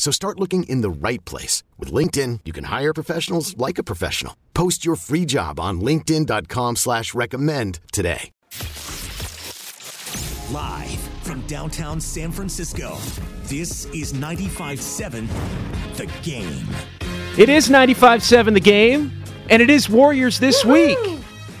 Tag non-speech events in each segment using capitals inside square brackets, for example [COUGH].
So start looking in the right place. With LinkedIn, you can hire professionals like a professional. Post your free job on linkedin.com slash recommend today. Live from downtown San Francisco, this is 95.7 The Game. It is 95.7 The Game, and it is Warriors this week.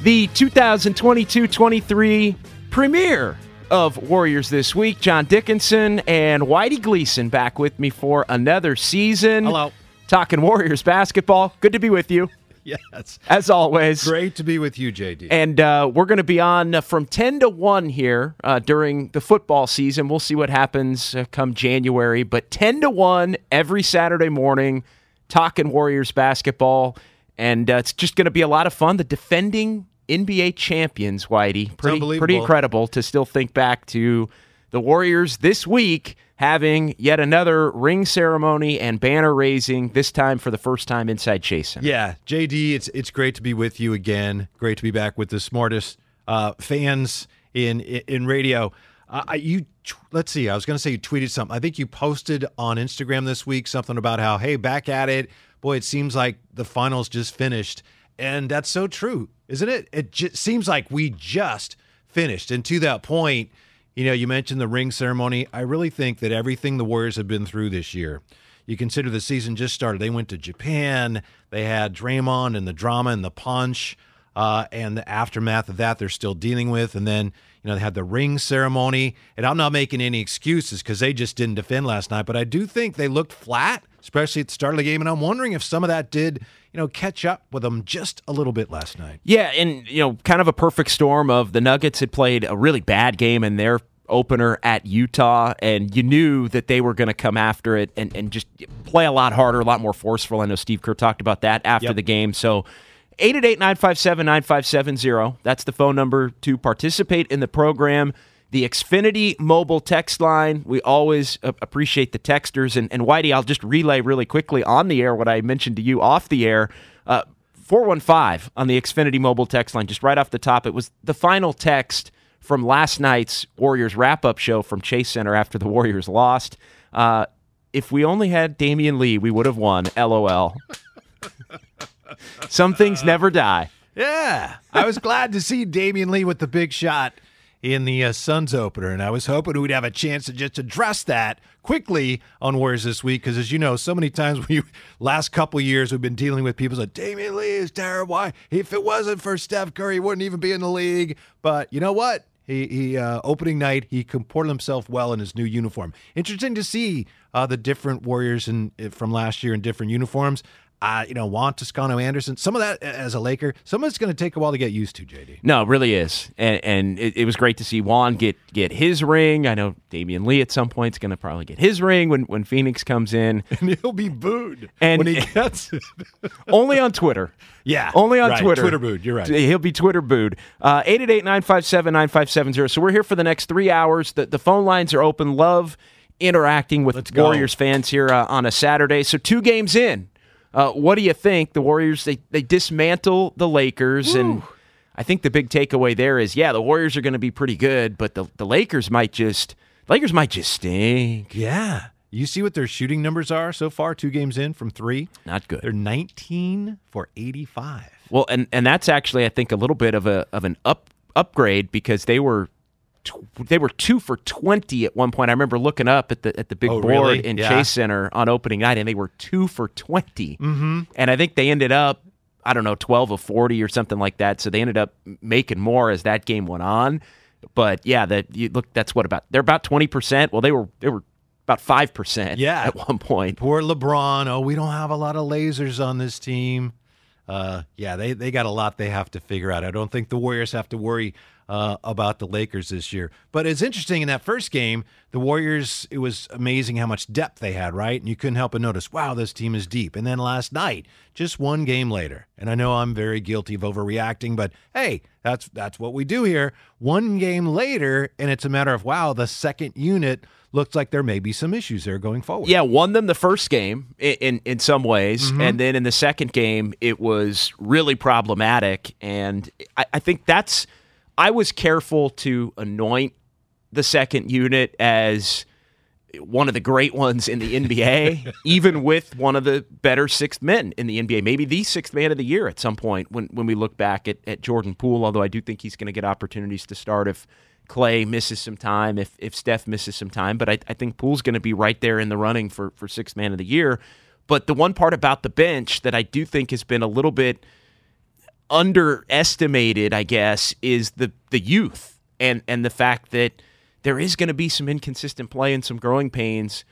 The 2022-23 premiere of Warriors this week. John Dickinson and Whitey Gleason back with me for another season. Hello. Talking Warriors basketball. Good to be with you, [LAUGHS] Yes. as always. Great to be with you, JD. And uh, we're going to be on uh, from 10 to 1 here uh, during the football season. We'll see what happens uh, come January. But 10 to 1 every Saturday morning, talking Warriors basketball. And uh, it's just going to be a lot of fun. The defending NBA champions, Whitey. Pretty, pretty incredible to still think back to the Warriors this week having yet another ring ceremony and banner raising, this time for the first time inside Chase Center. yeah, JD, it's it's great to be with you again. Great to be back with the smartest uh, fans in in, in radio. Uh, you let's see. I was going to say you tweeted something. I think you posted on Instagram this week something about how hey, back at it. Boy, it seems like the finals just finished, and that's so true, isn't it? It just seems like we just finished. And to that point, you know, you mentioned the ring ceremony. I really think that everything the Warriors have been through this year, you consider the season just started. They went to Japan. They had Draymond and the drama and the punch, uh, and the aftermath of that they're still dealing with. And then you know they had the ring ceremony. And I'm not making any excuses because they just didn't defend last night. But I do think they looked flat, especially at the start of the game. And I'm wondering if some of that did you know catch up with them just a little bit last night. Yeah, and you know, kind of a perfect storm of the Nuggets had played a really bad game in their opener at Utah, and you knew that they were going to come after it and, and just play a lot harder, a lot more forceful. I know Steve Kerr talked about that after Yep. the game. So 888-957-9570. That's the phone number to participate in the program. The Xfinity mobile text line. We always appreciate the texters. And, and Whitey, I'll just relay really quickly on the air what I mentioned to you off the air. Uh, 415 on the Xfinity mobile text line, just right off the top. It was the final text from last night's Warriors wrap up show from Chase Center after the Warriors lost. Uh, if we only had Damion Lee, we would have won. LOL. Some things never die. Yeah, I was glad to see Damion Lee with the big shot in the uh, Suns opener, and I was hoping we'd have a chance to just address that quickly on Warriors this week, because as you know, so many times [LAUGHS] we last couple years we've been dealing with people saying Damion Lee is terrible. Why? If it wasn't for Steph Curry, he wouldn't even be in the league. But you know what? He, he uh, opening night, he comported himself well in his new uniform. Interesting to see uh, the different Warriors in, from last year in different uniforms. Uh, you know, Juan Toscano Anderson. Some of that as a Laker, some of it's going to take a while to get used to. JD. No, it really is, and, and it, it was great to see Juan get get his ring. I know Damion Lee at some point is going to probably get his ring when when Phoenix comes in, [LAUGHS] and he'll be booed And- when he [LAUGHS] gets it. [LAUGHS] only on Twitter. Yeah, only on right, Twitter. Twitter booed, you're right. He'll be Twitter booed. Uh, 888-957-9570. So we're here for the next three hours. The, the phone lines are open. Love interacting with. Warriors fans here uh, on a Saturday. So two games in. Uh, what do you think? The Warriors, they, they dismantle the Lakers. And I think the big takeaway there is, yeah, the Warriors are going to be pretty good, but the, the Lakers might just Lakers might just stink. Yeah. You see what their shooting numbers are so far, two games in from three? Not good. They're 19 for 85. Well, and and that's actually I think a little bit of a of an up upgrade because they were they were two for twenty at one point. I remember looking up at the at the big Oh, board really? in Yeah. Chase Center on opening night, and they were two for 20 Mm-hmm. And I think they ended up, I don't know, twelve of forty or something like that. So they ended up making more as that game went on. But yeah, that you look, that's what about they're about twenty percent. Well, they were they were about five percent. Yeah. at one point. Poor LeBron. Oh, we don't have a lot of lasers on this team. Uh, yeah, they, they got a lot they have to figure out. I don't think the Warriors have to worry uh, about the Lakers this year. But it's interesting in that first game, the Warriors, it was amazing how much depth they had, right? And you couldn't help but notice, wow, this team is deep. And then last night, just one game later, and I know I'm very guilty of overreacting, but hey, that's that's what we do here. One game later, and it's a matter of wow, the second unit looks like there may be some issues there going forward. Yeah, won them the first game in in, in some ways, Mm-hmm. and then in the second game it was really problematic. And I, I think that's I was careful to anoint the second unit as one of the great ones in the NBA, [LAUGHS] even with one of the better sixth men in the NBA, maybe the sixth man of the year at some point when, when we look back at, at Jordan Poole, although I do think he's going to get opportunities to start if Klay misses some time, if, if Steph misses some time. But I, I think Poole's going to be right there in the running for, for sixth man of the year. But the one part about the bench that I do think has been a little bit underestimated, I guess, is the the youth and and the fact that there is going to be some inconsistent play and some growing pains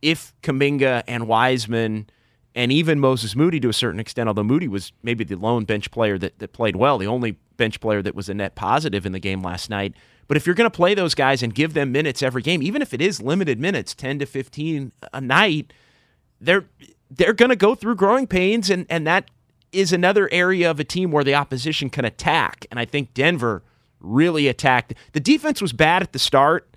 if Kuminga and Wiseman and even Moses Moody to a certain extent, although Moody was maybe the lone bench player that, that played well, the only bench player that was a net positive in the game last night. But if you're going to play those guys and give them minutes every game, even if it is limited minutes, 10 to 15 a night, they're they're going to go through growing pains and and that is another area of a team where the opposition can attack and I think Denver really attacked. The defense was bad at the start,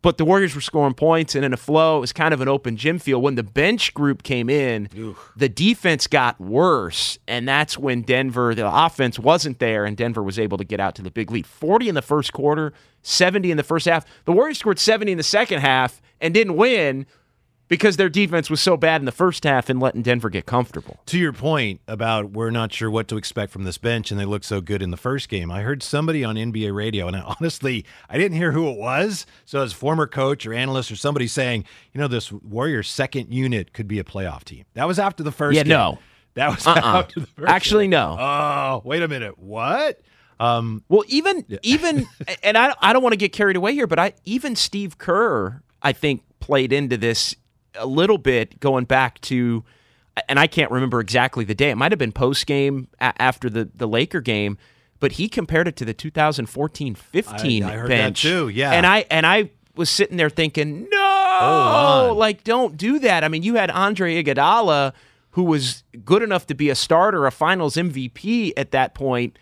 but the Warriors were scoring points and in a flow. It was kind of an open gym field. When the bench group came in, the defense got worse, and that's when Denver, the offense wasn't there, and Denver was able to get out to the big lead. 40 in the first quarter, 70 in the first half. The Warriors scored 70 in the second half and didn't win because their defense was so bad in the first half and letting Denver get comfortable. To your point about we're not sure what to expect from this bench and they look so good in the first game, I heard somebody on NBA radio, and I, [LAUGHS] honestly, I didn't hear who it was. So, as former coach or analyst or somebody saying, you know, this Warriors second unit could be a playoff team. That was after the first Yeah, game. no. That was Uh-uh. [LAUGHS] after the first Actually, game. no. Oh, wait a minute. What? Um, Well, even [LAUGHS] even, and I I don't want to get carried away here, but I even Steve Kerr I think played into this a little bit going back to, and I can't remember exactly the day. It might have been post game a- after the the Laker game, but he compared it to the 2014-15 I- I heard that bench too, yeah. and I and I was sitting there thinking, no, like don't do that. I mean, you had Andre Iguodala who was good enough to be a starter, a Finals MVP at that point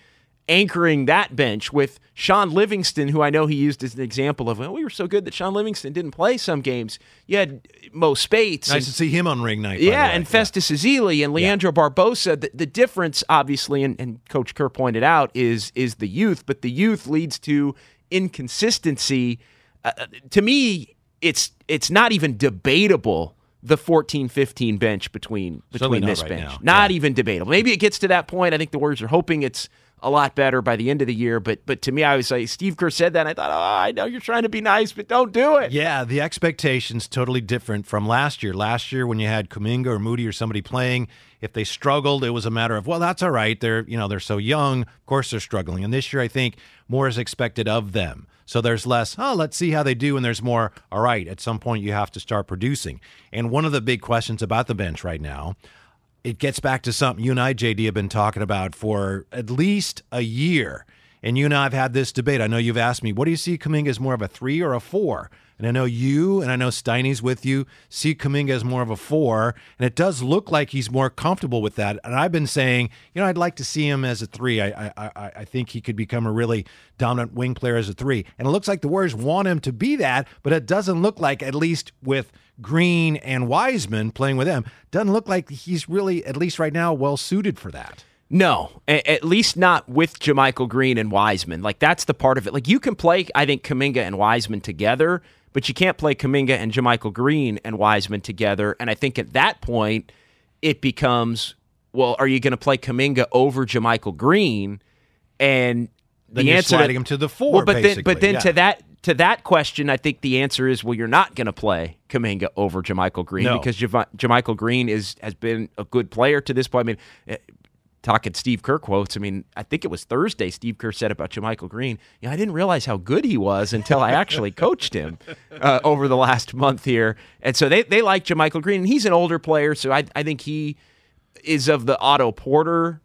anchoring that bench with Shaun Livingston, who I know he used as an example of, well, we were so good that Shaun Livingston didn't play some games. You had Mo Speights. nice and- to see him on ring night. yeah, and Festus Ezeli and Leandro Barbosa. The, the difference, obviously, and, and Coach Kerr pointed out, is is the youth, but the youth leads to inconsistency. Uh, to me, it's it's not even debatable the 14-15 bench between Certainly between not this right bench. now. Not Yeah. even debatable. Maybe it gets to that point. I think the Warriors are hoping it's a lot better by the end of the year. But but to me, I was like, Steve Kerr said that, and I thought, oh, I know you're trying to be nice, but don't do it. Yeah, the expectations totally different from last year. Last year, when you had Kuminga or Moody or somebody playing, if they struggled, it was a matter of, well, that's all right. They're you know they're so young. Of course, they're struggling. And this year, I think more is expected of them. So there's less. Oh, let's see how they do. And there's more. All right, at some point, you have to start producing. And one of the big questions about the bench right now it gets back to something you and I, JD, have been talking about for at least a year. And you and I have had this debate. I know you've asked me, what do you see Kuminga as more of a three or a four? And I know you and I know Steiny's with you see Kuminga as more of a four. And it does look like he's more comfortable with that. And I've been saying, you know, I'd like to see him as a three. I I, I, I think he could become a really dominant wing player as a three. And it looks like the Warriors want him to be that, but it doesn't look like, at least with Green and Wiseman playing with them, doesn't look like he's really, at least right now, well suited for that. No, at least not with JaMychal Green and Wiseman. Like that's the part of it. Like you can play, I think, Kuminga and Wiseman together, but you can't play Kuminga and JaMychal Green and Wiseman together. And I think at that point, it becomes, well, are you going to play Kuminga over JaMychal Green? And Then the you're answer sliding to, him to the four, Well, but then, but then yeah. to that to that question, I think the answer is well, you're not going to play Kuminga over JaMychal Green No. because JaMychal Green is has been a good player to this point. I mean, eh, talking Steve Kerr quotes. I mean, I think it was Thursday. Steve Kerr said about JaMychal Green. Yeah, I didn't realize how good he was until I actually coached him [LAUGHS] uh, over the last month here. And so they they like JaMychal Green, and he's an older player, so I I think he is of the Otto Porter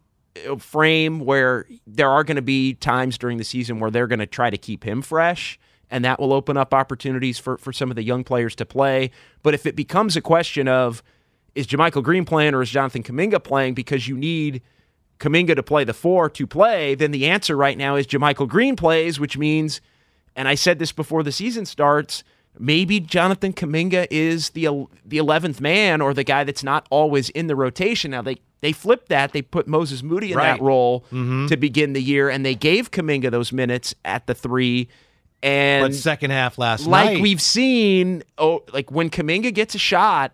uh, frame where there are going to be times during the season where they're going to try to keep him fresh and that will open up opportunities for, for some of the young players to play. But if it becomes a question of is JaMychal Green playing or is Jonathan Kuminga playing because you need Kuminga to play the four to play, then the answer right now is JaMychal Green plays, which means, and I said this before the season starts, maybe Jonathan Kuminga is the the eleventh man or the guy that's not always in the rotation. Now they they flipped that, they put Moses Moody in Right. that role mm-hmm. to begin the year, and they gave Kuminga those minutes at the three. And But second half last like night, like we've seen, oh, like when Kuminga gets a shot,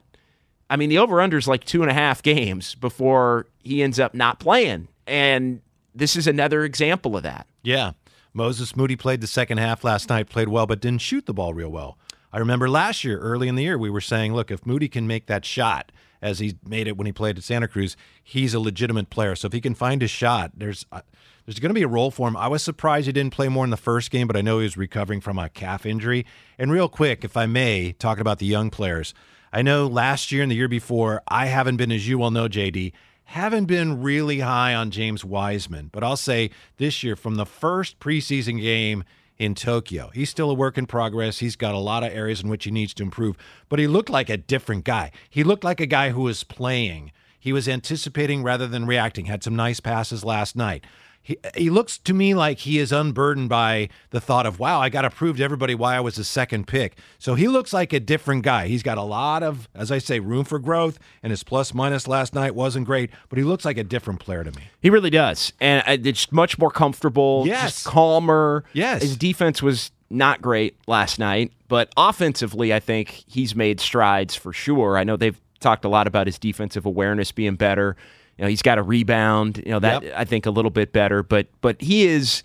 I mean, the over under is like two and a half games before he ends up not playing. And this is another example of that. Yeah. Moses Moody played the second half last night, played well, but didn't shoot the ball real well. I remember last year, early in the year, we were saying, look, if Moody can make that shot as he made it when he played at Santa Cruz, he's a legitimate player. So if he can find a shot, there's uh, there's going to be a role for him. I was surprised he didn't play more in the first game, but I know he was recovering from a calf injury. And real quick, if I may, talking about the young players, I know last year and the year before, I haven't been, as you well know, JD, haven't been really high on James Wiseman, but I'll say this year from the first preseason game in Tokyo, he's still a work in progress. He's got a lot of areas in which he needs to improve, but he looked like a different guy. He looked like a guy who was playing. He was anticipating rather than reacting. Had some nice passes last night. He, he looks to me like he is unburdened by the thought of, wow, I got to prove to everybody why I was the second pick. So he looks like a different guy. He's got a lot of, as I say, room for growth, and his plus minus last night wasn't great, but he looks like a different player to me. He really does. And uh, it's much more comfortable, Yes. just calmer. Yes. His defense was not great last night, but offensively, I think he's made strides for sure. I know they've talked a lot about his defensive awareness being better. You know, he's got a rebound, you know, that Yep. I think a little bit better, but but he is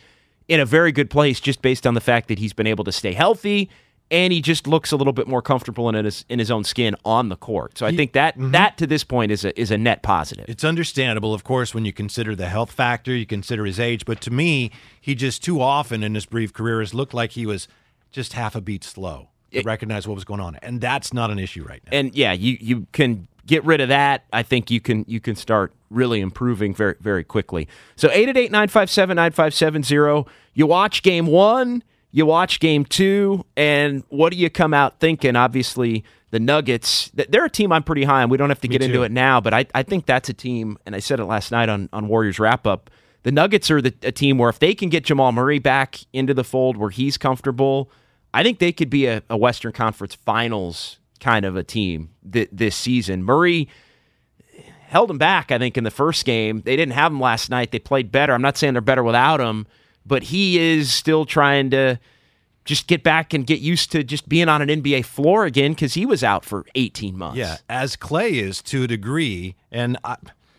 in a very good place just based on the fact that he's been able to stay healthy and he just looks a little bit more comfortable in his in his own skin on the court. So I think that mm-hmm. that to this point is a is a net positive. It's understandable, of course, when you consider the health factor, you consider his age, but to me, he just too often in his brief career has looked like he was just half a beat slow to It- recognize what was going on. And that's not an issue right now. and yeah, you you can get rid of that. I think you can you can start really improving very very quickly. So 888-957-9570. You watch game 1, you watch game 2, and what do you come out thinking? Obviously, the Nuggets, they're a team I'm pretty high on. We don't have to get into it now, but I, I think that's a team, and I said it last night on, on Warriors wrap up. The Nuggets are the, a team where if they can get Jamal Murray back into the fold where he's comfortable, I think they could be a, a Western Conference Finals kind of a team th- this season. Murray held him back, I think, in the first game. They didn't have him last night. They played better. I'm not saying they're better without him, but he is still trying to just get back and get used to just being on an NBA floor again because he was out for 18 months. Yeah, as Klay is to a degree. And I,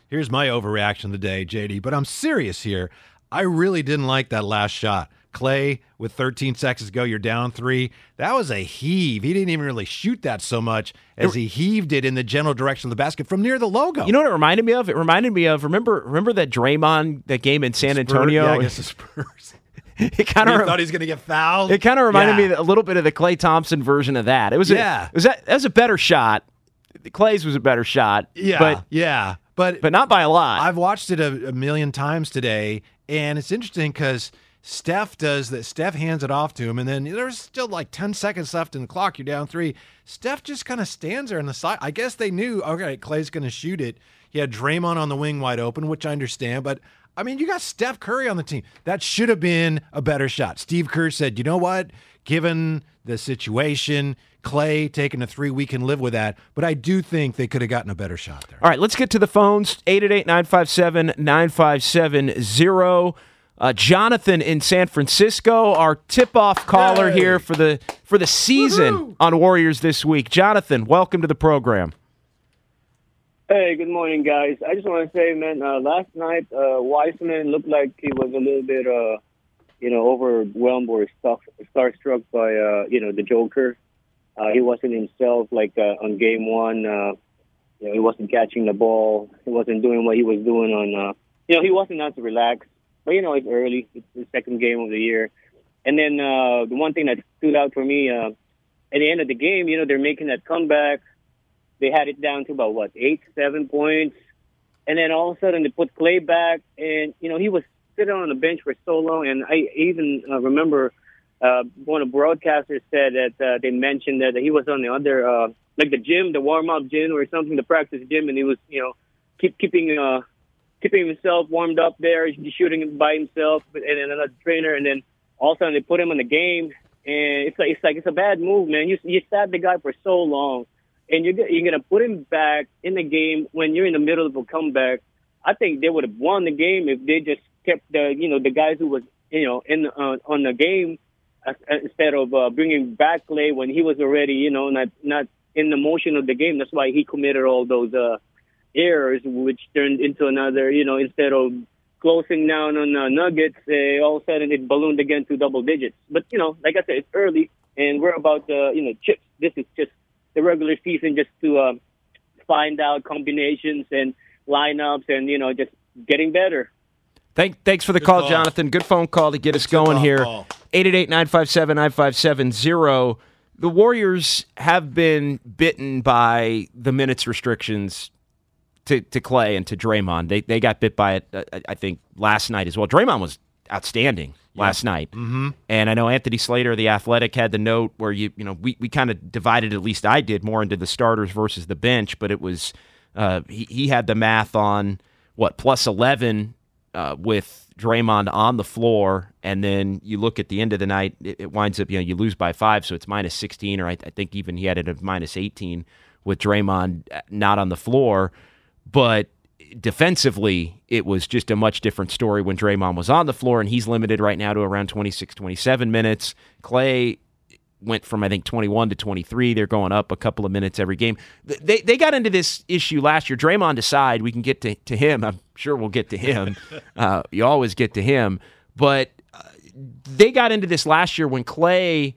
here's my overreaction of the day, JD, but I'm serious here. I really didn't like that last shot. Klay, with 13 seconds to go, you're down three. That was a heave. He didn't even really shoot that so much as he heaved it in the general direction of the basket from near the logo. You know what it reminded me of? It reminded me of remember remember that Draymond that game in San Antonio. Yeah, I guess [LAUGHS] the Spurs. it kind of thought he was going to get fouled. It kind of reminded Yeah. me a little bit of the Klay Thompson version of that. It was Yeah. a, it was that, that was a better shot. Klay's was a better shot. Yeah, but yeah, but but not by a lot. I've watched it a, a million times today, and it's interesting because Steph does that. Steph hands it off to him, and then there's still like 10 seconds left in the clock. You're down three. Steph just kind of stands there on the side. I guess they knew, okay, Klay's going to shoot it. He had Draymond on the wing wide open, which I understand, but I mean, you got Steph Curry on the team. That should have been a better shot. Steve Kerr said, you know what? Given the situation, Klay taking a three, we can live with that. But I do think they could have gotten a better shot there. All right, let's get to the phones 888 957 9570. Uh, Jonathan in San Francisco, our tip-off caller Hey. here for the for the season Woohoo. on Warriors this week. Jonathan, welcome to the program. Hey, good morning, guys. I just want to say, man, uh, last night uh, Wiseman looked like he was a little bit uh, you know, overwhelmed or stuck, starstruck by, uh, you know, the Joker. Uh, he wasn't himself like uh, on game one. Uh, you know, he wasn't catching the ball. He wasn't doing what he was doing on. Uh, you know, he wasn't as relaxed. But you know, it's early. It's the second game of the year. And then uh, the one thing that stood out for me uh, at the end of the game, you know, they're making that comeback. They had it down to about what eight, seven points, and then all of a sudden they put Klay back, and you know he was sitting on the bench for so long. And I even uh, remember uh, one of the broadcasters said that uh, they mentioned that he was on the other, uh, like the gym, the warm up gym or something, the practice gym, and he was, you know, keep keeping uh, keeping himself warmed up there, He's shooting by himself, and then another trainer, and then all of a sudden they put him in the game, and it's like it's like it's a bad move, man. You you sat the guy for so long, and you're you're gonna put him back in the game when you're in the middle of a comeback. I think they would have won the game if they just kept the you know the guys who was you know in uh, on the game uh, instead of uh, bringing back Klay when he was already you know not not in the motion of the game. That's why he committed all those uh, errors, which turned into another you know instead of closing down on uh, Nuggets, uh, all of a sudden it ballooned again to double digits. But you know, like I said, it's early, and we're about uh, you know chips. This is just the regular season, just to uh, find out combinations and lineups, and you know, just getting better. Thank, thanks for the call, call, Jonathan. Good phone call to get us going here. 888 957 9570. The Warriors have been bitten by the minutes restrictions to, to Klay and to Draymond. They they got bit by it. Uh, I think last night as well. Draymond was outstanding yeah. last night, mm-hmm. and I know Anthony Slater, the Athletic, had the note where you you know we we kind of divided at least I did more into the starters versus the bench, but it was uh, he he had the math on what plus eleven uh, with. Draymond on the floor, and then you look at the end of the night, it, it winds up, you know, you lose by five, so it's minus 16, or I, I think even he had it at minus 18 with Draymond uh, not on the floor. But defensively, it was just a much different story when Draymond was on the floor, and he's limited right now to around 26, 27 minutes. Clay went from I think 21 to 23. They're going up a couple of minutes every game. They they got into this issue last year. Draymond aside, we can get to, to him. I'm sure we'll get to him. [LAUGHS] uh, you always get to him, but uh, they got into this last year when Klay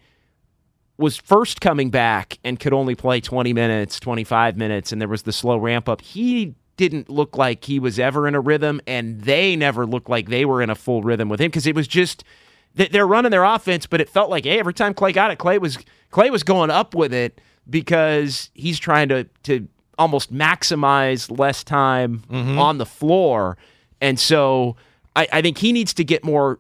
was first coming back and could only play 20 minutes, 25 minutes, and there was the slow ramp up. He didn't look like he was ever in a rhythm, and they never looked like they were in a full rhythm with him because it was just they're running their offense, but it felt like hey, every time Klay got it, Klay was Klay was going up with it because he's trying to to almost maximize less time mm-hmm. on the floor, and so I, I think he needs to get more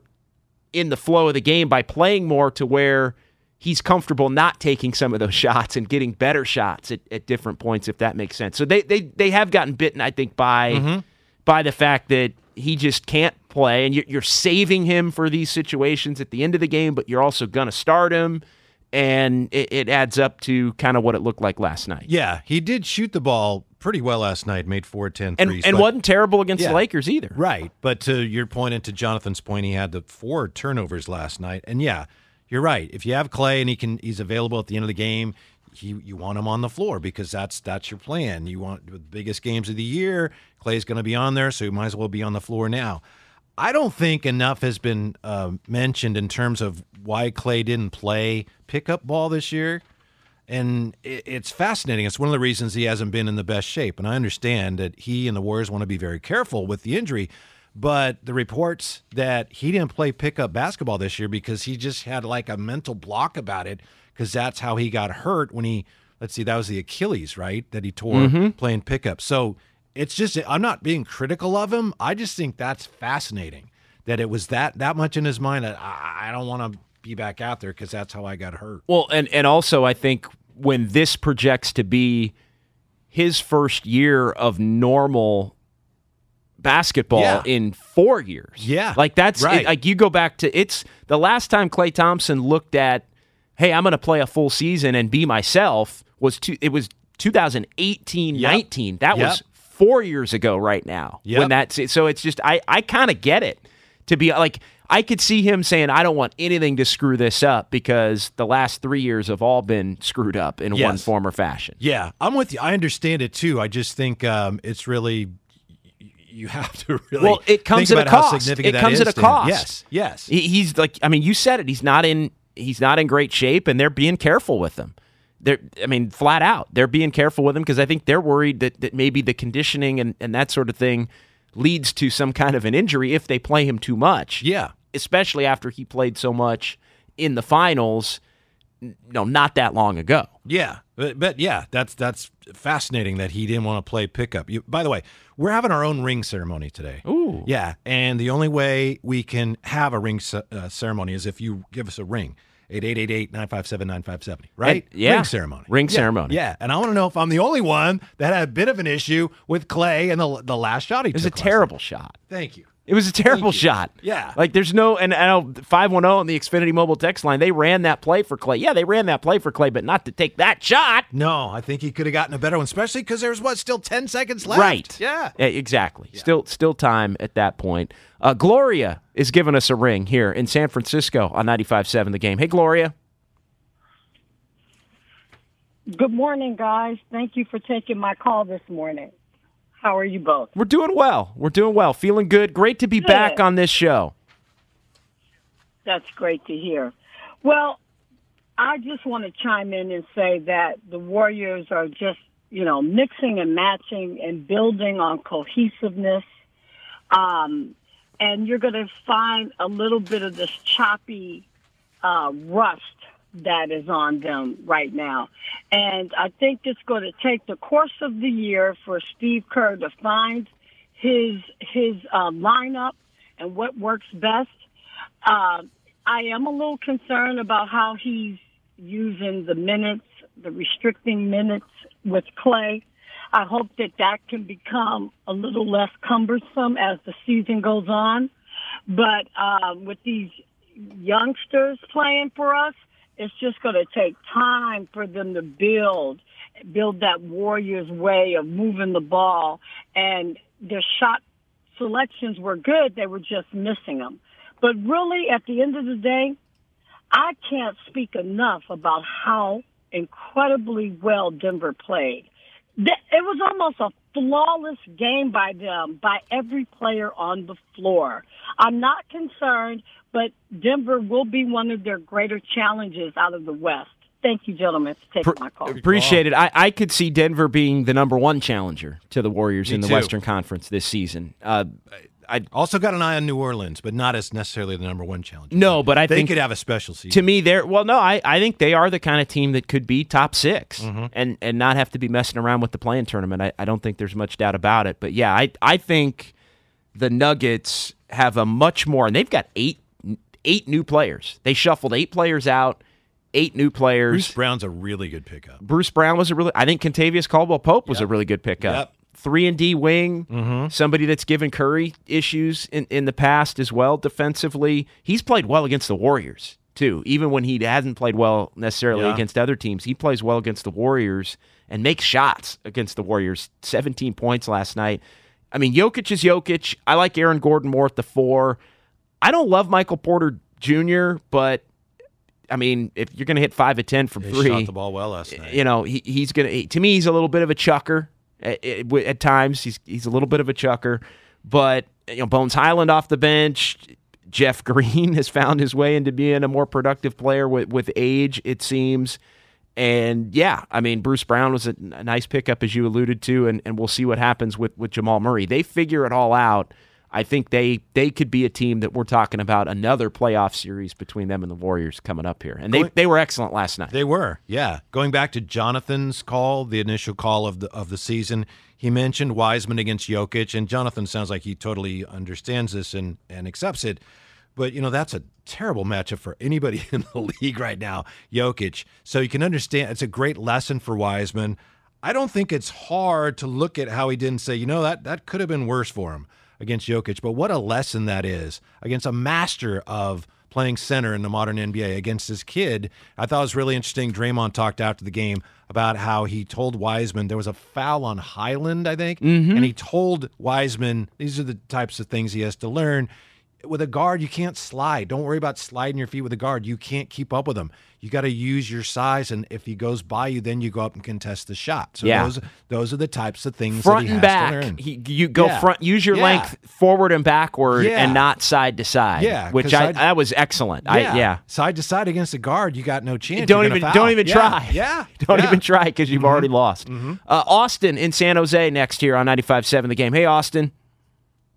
in the flow of the game by playing more to where he's comfortable not taking some of those [LAUGHS] shots and getting better shots at, at different points, if that makes sense. So they they, they have gotten bitten, I think, by mm-hmm. by the fact that he just can't play, and you're, you're saving him for these situations at the end of the game, but you're also going to start him. And it, it adds up to kind of what it looked like last night. Yeah, he did shoot the ball pretty well last night, made four ten and, threes. And but, wasn't terrible against yeah, the Lakers either. Right. But to your point and to Jonathan's point, he had the four turnovers last night. And yeah, you're right. If you have Klay and he can, he's available at the end of the game. He, you want him on the floor because that's that's your plan. You want the biggest games of the year. Klay's going to be on there, so you might as well be on the floor now. I don't think enough has been uh, mentioned in terms of why Klay didn't play pickup ball this year. And it, it's fascinating. It's one of the reasons he hasn't been in the best shape. And I understand that he and the Warriors want to be very careful with the injury. But the reports that he didn't play pickup basketball this year because he just had like a mental block about it because that's how he got hurt when he, let's see, that was the Achilles, right? That he tore mm-hmm. playing pickup. So it's just, I'm not being critical of him. I just think that's fascinating that it was that, that much in his mind that I, I don't want to be back out there because that's how I got hurt. Well, and, and also I think when this projects to be his first year of normal basketball yeah. in four years. Yeah. Like that's right. it, like you go back to it's the last time Klay Thompson looked at, hey, I'm going to play a full season and be myself was two, it was 2018 yep. 19. That yep. was four years ago right now. Yep. When that's so it's just I I kind of get it to be like I could see him saying, I don't want anything to screw this up because the last three years have all been screwed up in yes. one form or fashion. Yeah, I'm with you. I understand it too. I just think um, it's really you have to [LAUGHS] really Well, it comes at a cost. It comes at a cost. Yes, yes. He- He's like, I mean, you said it. He's not in. He's not in great shape, and they're being careful with him. They're, I mean, flat out, they're being careful with him because I think they're worried that, that maybe the conditioning and, and that sort of thing leads to some kind of an injury if they play him too much. yeah. especially after he played so much in the finals. No, not that long ago. Yeah, but, but yeah, that's that's fascinating that he didn't want to play pickup. You, by the way, we're having our own ring ceremony today. Ooh. Yeah, and the only way we can have a ring ce- uh, ceremony is if you give us a ring. 888-957-9570, right? And- yeah. Ring ceremony. Ring Yeah, ceremony. Yeah, and I want to know if I'm the only one that had a bit of an issue with Klay and the the last shot he It was a last night. terrible shot. Thank you. It was a terrible shot. Yeah. Like there's no and I know 510 on the Xfinity mobile text line, they ran that play for Klay. Yeah, they ran that play for Klay, but not to take that shot. No, I think he could have gotten a better one, especially because there's what still 10 seconds left. Right. Yeah. Yeah, exactly. Still still time at that point. Uh, Gloria is giving us a ring here in San Francisco on 95.7 the game. Hey Gloria. Good morning, guys. Thank you for taking my call this morning. How are you both? We're doing well. We're doing well. Feeling good. Great to be Good. back on this show. That's great to hear. Well, I just want to chime in and say that the Warriors are just, you know, mixing and matching and building on cohesiveness. Um, and you're going to find a little bit of this choppy uh, rust that is on them right now. And I think it's going to take the course of the year for Steve Kerr to find his his uh, lineup and what works best. Uh, I am a little concerned about how he's using the minutes, the restricting minutes with Klay. I hope that that can become a little less cumbersome as the season goes on. But uh, with these youngsters playing for us, it's just going to take time for them to build, build that Warriors way of moving the ball. And their shot selections were good; they were just missing them. But really, at the end of the day, I can't speak enough about how incredibly well Denver played. It was almost a flawless game by them, by every player on the floor. I'm not concerned, but Denver will be one of their greater challenges out of the West. Thank you, gentlemen, for taking my call. Appreciate it. I, I could see Denver being the number one challenger to the Warriors Me in the too. Western Conference this season. Uh, I Also got an eye on New Orleans, but not as necessarily the number one challenge. no, but I they think they could have a special season. to me they're well. No, I, I think they are the kind of team that could be top 6 Mm-hmm. and and not have to be messing around with the playing tournament. I, I don't think there's much doubt about it. But yeah, I I think the Nuggets have a much more, and they've got eight eight new players. They shuffled eight players out, eight new players. Bruce Brown's a really good pickup. Bruce Brown was a really. I think Kentavious Caldwell Pope was a really good pickup. Yep. Three and D wing, mm-hmm. somebody that's given Curry issues in, in the past as well defensively. He's played well against the Warriors too, even when he hasn't played well necessarily Yeah. against other teams. He plays well against the Warriors and makes shots against the Warriors. Seventeen points last night. I mean, Jokic is Jokic. I like Aaron Gordon more at the four. I don't love Michael Porter Jr., but I mean, if you're going to hit five of ten from He three, shot the ball well last night. you know, he, he's gonna. He, to me, he's a little bit of a chucker. At, at, times, he's he's a little bit of a chucker. But you know, Bones Hyland off the bench. Jeff [LAUGHS] Green has found his way into being a more productive player with with age. It seems. And yeah, I mean, Bruce Brown was a, a nice pickup, as you alluded to, and, and we'll see what happens with, with Jamal Murray. They figure it all out. I think they they could be a team that we're talking about another playoff series between them and the Warriors coming up here. And they, Going- they were excellent last night. They were, yeah. Going back to Jonathan's call, the initial call of the of the season, he mentioned Wiseman against Jokic, and Jonathan sounds like he totally understands this and and accepts it. But you know that's a terrible matchup for anybody [LAUGHS] in the league right now, Jokic. So you can understand it's a great lesson for Wiseman. I don't think it's hard to look at how he didn't say, you know, that that could have been worse for him against Jokic. But what a lesson that is against a master of playing center in the modern NBA against this kid. I thought it was really interesting. Draymond talked after the game about how he told Wiseman there was a foul on Hyland, I think, mm-hmm. and he told Wiseman these are the types of things he has to learn. With a guard, you can't slide. Don't worry about sliding your feet with a guard. You can't keep up with him. You got to use your size, and if he goes by you, then you go up and contest the shot. So Yeah. those those are the types of things front that he and has back. to learn. He, you go Yeah. front. Use your Yeah. length forward and backward, Yeah. and not side to side. Yeah, which I, side- that was excellent. I, yeah. side to side against a guard, you got no chance. Don't even foul. don't even try. Yeah, [LAUGHS] don't even try because you've already lost. Uh, Austin in San Jose next here on 95.7 The Game. Hey, Austin.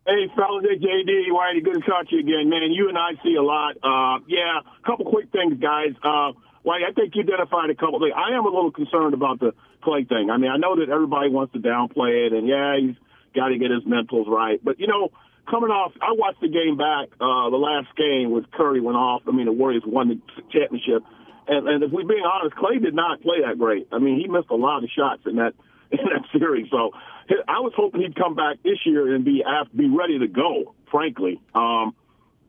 Hey, fellas, hey, JD, Whitey, good to talk to you again, man. You and I see a lot. Uh, yeah, a couple quick things, guys. Uh, Whitey, I think you identified a couple things. I am a little concerned about the Klay thing. I mean, I know that everybody wants to downplay it, and yeah, he's got to get his mentals right. But, you know, coming off, I watched the game back, uh, the last game with Curry went off. I mean, the Warriors won the championship. And, and if we're being honest, Klay did not play that great. I mean, he missed a lot of shots in that [LAUGHS] in that series. So I was hoping he'd come back this year and be be ready to go. Frankly, um,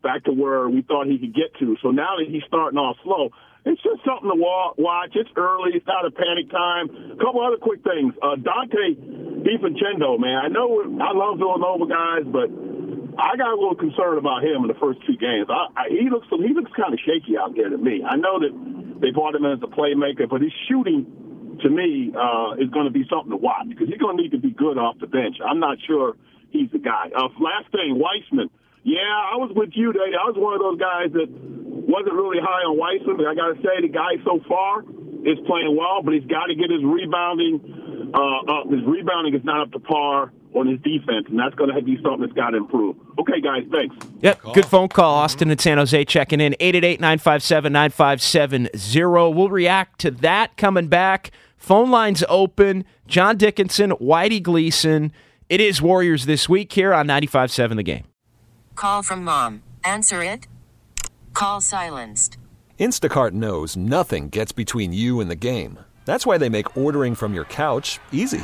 back to where we thought he could get to. So now that he's starting off slow, it's just something to watch. It's early. It's not a panic time. A couple other quick things. Uh, Donte DiVincenzo, man. I know I love Villanova guys, but I got a little concerned about him in the first two games. I, I, he looks he looks kind of shaky out there to me. I know that they brought him in as a playmaker, but his shooting to me uh, is going to be something to watch because he's going to need to be good off the bench. I'm not sure he's the guy. Uh, last thing, Wiseman. Yeah, I was with you, Dave. I was one of those guys that wasn't really high on Wiseman, but I got to say the guy so far is playing well, but he's got to get his rebounding uh. His rebounding is not up to par on his defense, and that's going to be something that's got to improve. Okay, guys, thanks. Yep, good phone call. Austin in San Jose checking in. 888-957-9570. We'll react to that coming back. Phone lines open. John Dickinson, Whitey Gleason. It is Warriors this week here on 95.7 The Game. Call from mom. Answer it. Call silenced. Instacart knows nothing gets between you and the game. That's why they make ordering from your couch easy.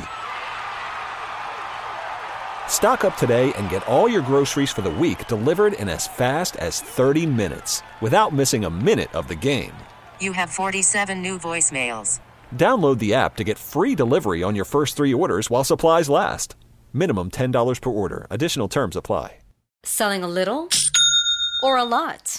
Stock up today and get all your groceries for the week delivered in as fast as 30 minutes without missing a minute of the game. You have 47 new voicemails. Download the app to get free delivery on your first three orders while supplies last. Minimum $10 per order. Additional terms apply. Selling a little or a lot?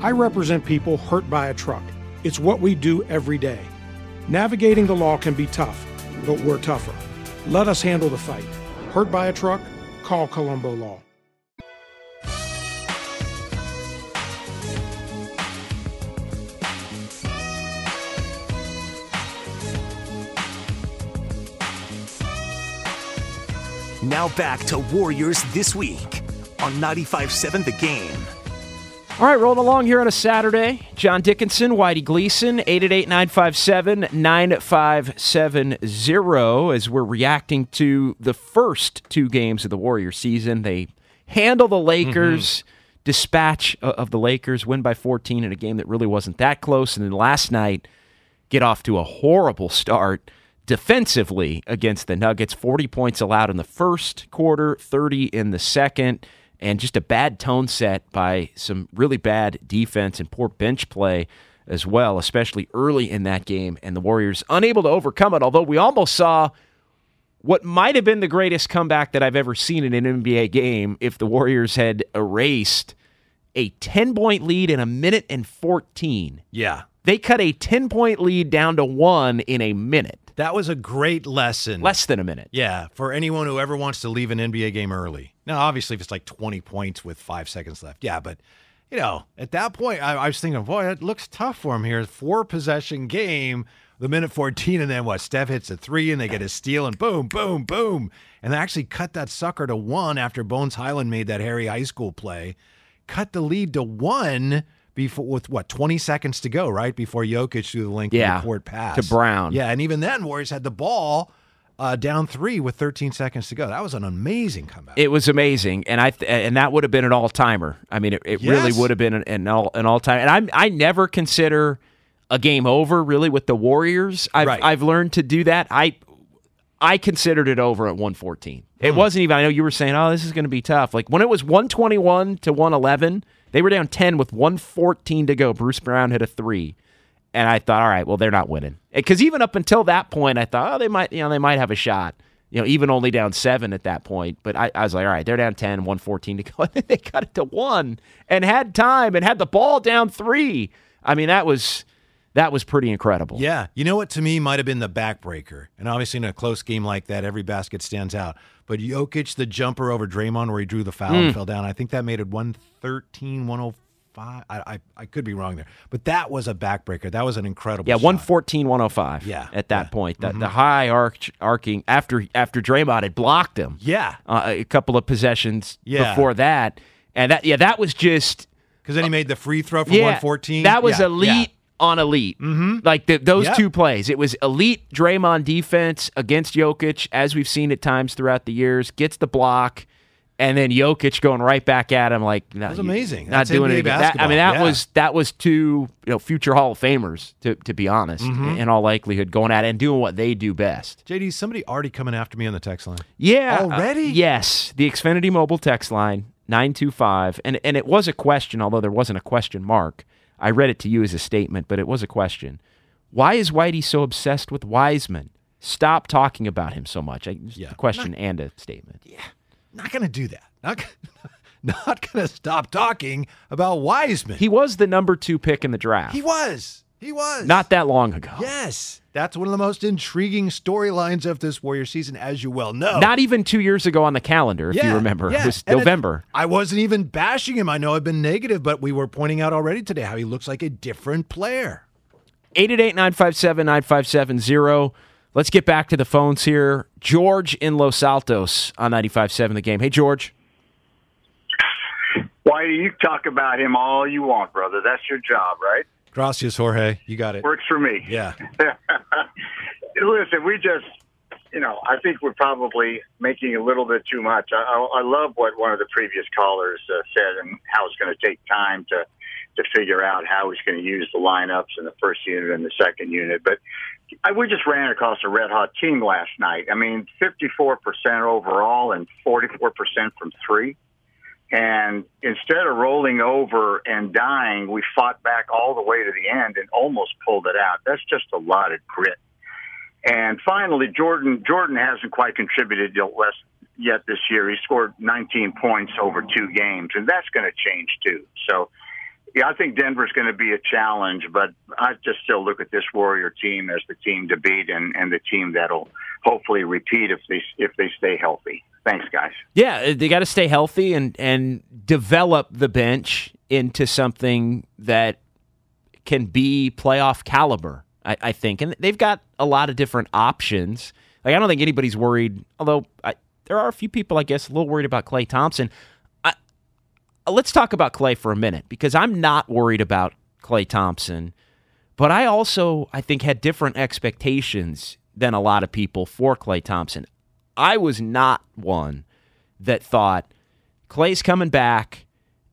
I represent people hurt by a truck. It's what we do every day. Navigating the law can be tough, but we're tougher. Let us handle the fight. Hurt by a truck? Call Colombo Law. Now back to Warriors this week on 95.7 The Game. All right, rolling along here on a Saturday. John Dickinson, Whitey Gleason, 888 957 9570 as we're reacting to the first two games of the Warrior season. They handle the Lakers, mm-hmm. dispatch of the Lakers, win by 14 in a game that really wasn't that close. And then last night, get off to a horrible start defensively against the Nuggets. 40 points allowed in the first quarter, 30 in the second and just a bad tone set by some really bad defense and poor bench play as well, especially early in that game. And the Warriors unable to overcome it, although we almost saw what might have been the greatest comeback that I've ever seen in an NBA game if the Warriors had erased a 10 point lead in a minute and 14. Yeah. They cut a 10 point lead down to one in a minute. That was a great lesson. Less than a minute. Yeah, for anyone who ever wants to leave an NBA game early. Now, obviously, if it's like 20 points with five seconds left, yeah, but you know, at that point, I, I was thinking, boy, it looks tough for him here. Four possession game, the minute 14, and then what? Steph hits a three, and they get a steal, and boom, boom, boom. And they actually cut that sucker to one after Bones Hyland made that Harry High School play. Cut the lead to one before with what 20 seconds to go, right before Jokic threw the link yeah, the court pass to Brown. Yeah, and even then, Warriors had the ball uh, down three with 13 seconds to go. That was an amazing comeback. It was amazing, and I th- and that would have been an all timer. I mean, it, it yes. really would have been an, an all an all time. And I I never consider a game over really with the Warriors. I've right. I've learned to do that. I I considered it over at 114. It hmm. wasn't even. I know you were saying, "Oh, this is going to be tough." Like when it was 121 to 111 they were down 10 with 114 to go. Bruce Brown hit a three. And I thought, all right, well, they're not winning. Because even up until that point, I thought, oh, they might, you know, they might have a shot. You know, even only down seven at that point. But I, I was like, all right, they're down 10, 114 to go. [LAUGHS] And then they cut it to one and had time and had the ball down three. I mean, that was that was pretty incredible. Yeah. You know what to me might have been the backbreaker. And obviously in a close game like that, every basket stands out. But Jokic, the jumper over Draymond where he drew the foul mm. and fell down, I think that made it 113, 105. I, I, I could be wrong there. But that was a backbreaker. That was an incredible Yeah, 114, 105. Yeah. At that yeah. point. The, mm-hmm. the high arch, arcing after after Draymond had blocked him. Yeah. Uh, a couple of possessions yeah. before that. And that yeah, that was just because then he made the free throw from yeah, 114. That was elite on elite. Mm-hmm. Like the, those yep. two plays. It was elite Draymond defense against Jokic, as we've seen at times throughout the years, gets the block, and then Jokic going right back at him like that was amazing. Not That's doing it. That, I mean, that yeah. was that was two you know future Hall of Famers to to be honest, mm-hmm. in all likelihood, going at it and doing what they do best. JD, somebody already coming after me on the text line. Yeah, already. Uh, yes, the Xfinity mobile text line nine two five, and and it was a question, although there wasn't a question mark. I read it to you as a statement, but it was a question. Why is Whitey so obsessed with Wiseman? Stop talking about him so much. I, yeah. A question not, and a statement. Yeah, not going to do that. Not, [LAUGHS] not going to stop talking about Wiseman. He was the number two pick in the draft. He was. He was. Not that long ago. Yes. That's one of the most intriguing storylines of this Warrior season, as you well know. Not even two years ago on the calendar, if yeah, you remember. Yeah. It was and November. It, I wasn't even bashing him. I know I've been negative, but we were pointing out already today how he looks like a different player. 888 957 9570. Let's get back to the phones here. George in Los Altos on 95.7 the game. Hey, George. Why do you talk about him all you want, brother? That's your job, right? Gracias, Jorge. You got it. Works for me. Yeah. [LAUGHS] Listen, we just, you know, I think we're probably making a little bit too much. I, I, I love what one of the previous callers uh, said and how it's going to take time to to figure out how he's going to use the lineups in the first unit and the second unit. But I, we just ran across a red hot team last night. I mean, 54% overall and 44% from three. And instead of rolling over and dying, we fought back all the way to the end and almost pulled it out. That's just a lot of grit. And finally, Jordan Jordan hasn't quite contributed yet this year. He scored 19 points over two games, and that's going to change too. So, yeah, I think Denver's going to be a challenge, but I just still look at this Warrior team as the team to beat and, and the team that'll hopefully repeat if they if they stay healthy. Thanks, guys. Yeah, uh, they got to stay healthy and and develop the bench into something that can be playoff caliber. I, I think, and they've got a lot of different options. Like I don't think anybody's worried. Although I, there are a few people, I guess, a little worried about Klay Thompson. Let's talk about Klay for a minute because I'm not worried about Klay Thompson, but I also I think had different expectations than a lot of people for Klay Thompson. I was not one that thought Klay's coming back